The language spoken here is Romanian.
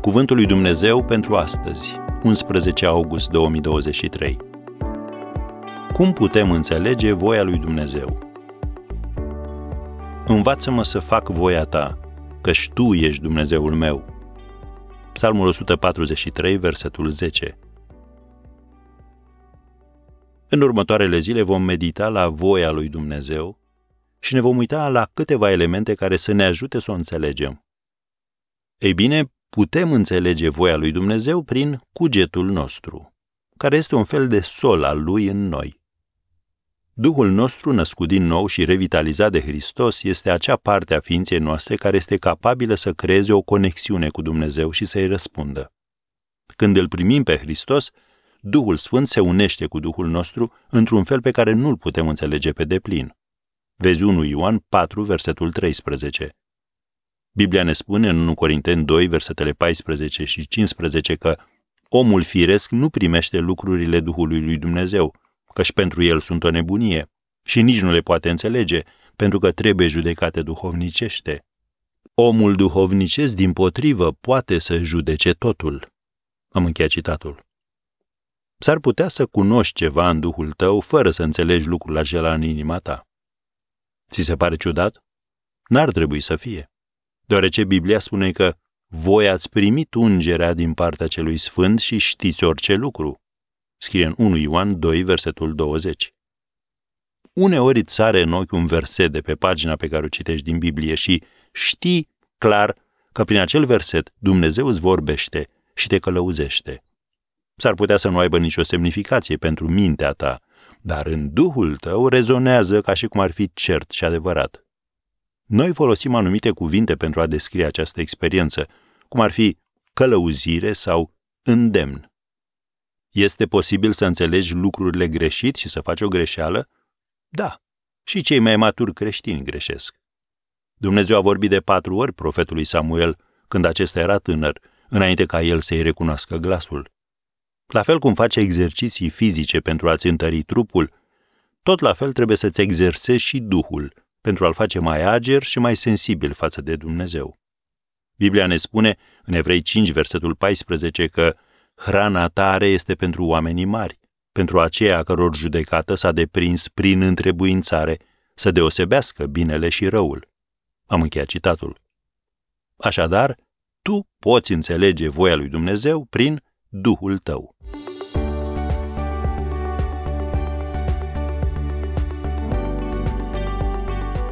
Cuvântul lui Dumnezeu pentru astăzi, 11 august 2023. Cum putem înțelege voia lui Dumnezeu? Învață-mă să fac voia ta, căci tu ești Dumnezeul meu. Psalmul 143, versetul 10. În următoarele zile vom medita la voia lui Dumnezeu și ne vom uita la câteva elemente care să ne ajute să o înțelegem. Ei bine, putem înțelege voia lui Dumnezeu prin cugetul nostru, care este un fel de sol al lui în noi. Duhul nostru, născut din nou și revitalizat de Hristos, este acea parte a ființei noastre care este capabilă să creeze o conexiune cu Dumnezeu și să-i răspundă. Când îl primim pe Hristos, Duhul Sfânt se unește cu Duhul nostru într-un fel pe care nu-l putem înțelege pe deplin. Vezi 1 Ioan 4, versetul 13. Biblia ne spune în 1 Corinteni 2, versetele 14 și 15 că omul firesc nu primește lucrurile Duhului lui Dumnezeu, căci pentru el sunt o nebunie și nici nu le poate înțelege, pentru că trebuie judecate duhovnicește. Omul duhovnicesc, din potrivă, poate să judece totul. Am încheiat citatul. S-ar putea să cunoști ceva în Duhul tău fără să înțelegi lucrul acela în inima ta. Ți se pare ciudat? N-ar trebui să fie, deoarece Biblia spune că voi ați primit ungerea din partea celui sfânt și știți orice lucru. Scrie în 1 Ioan 2, versetul 20. Uneori îți sare în ochi un verset de pe pagina pe care o citești din Biblie și știi clar că prin acel verset Dumnezeu îți vorbește și te călăuzește. S-ar putea să nu aibă nicio semnificație pentru mintea ta, dar în duhul tău rezonează ca și cum ar fi cert și adevărat. Noi folosim anumite cuvinte pentru a descrie această experiență, cum ar fi călăuzire sau îndemn. Este posibil să înțelegi lucrurile greșit și să faci o greșeală? Da, și cei mai maturi creștini greșesc. Dumnezeu a vorbit de patru ori profetului Samuel când acesta era tânăr, înainte ca el să-i recunoască glasul. La fel cum face exerciții fizice pentru a-ți întări trupul, tot la fel trebuie să-ți exersezi și Duhul, pentru a-l face mai ager și mai sensibil față de Dumnezeu. Biblia ne spune în Evrei 5, versetul 14, că hrana tare este pentru oamenii mari, pentru aceia căror judecată s-a deprins prin întrebuințare să deosebească binele și răul. Am încheiat citatul. Așadar, tu poți înțelege voia lui Dumnezeu prin Duhul tău.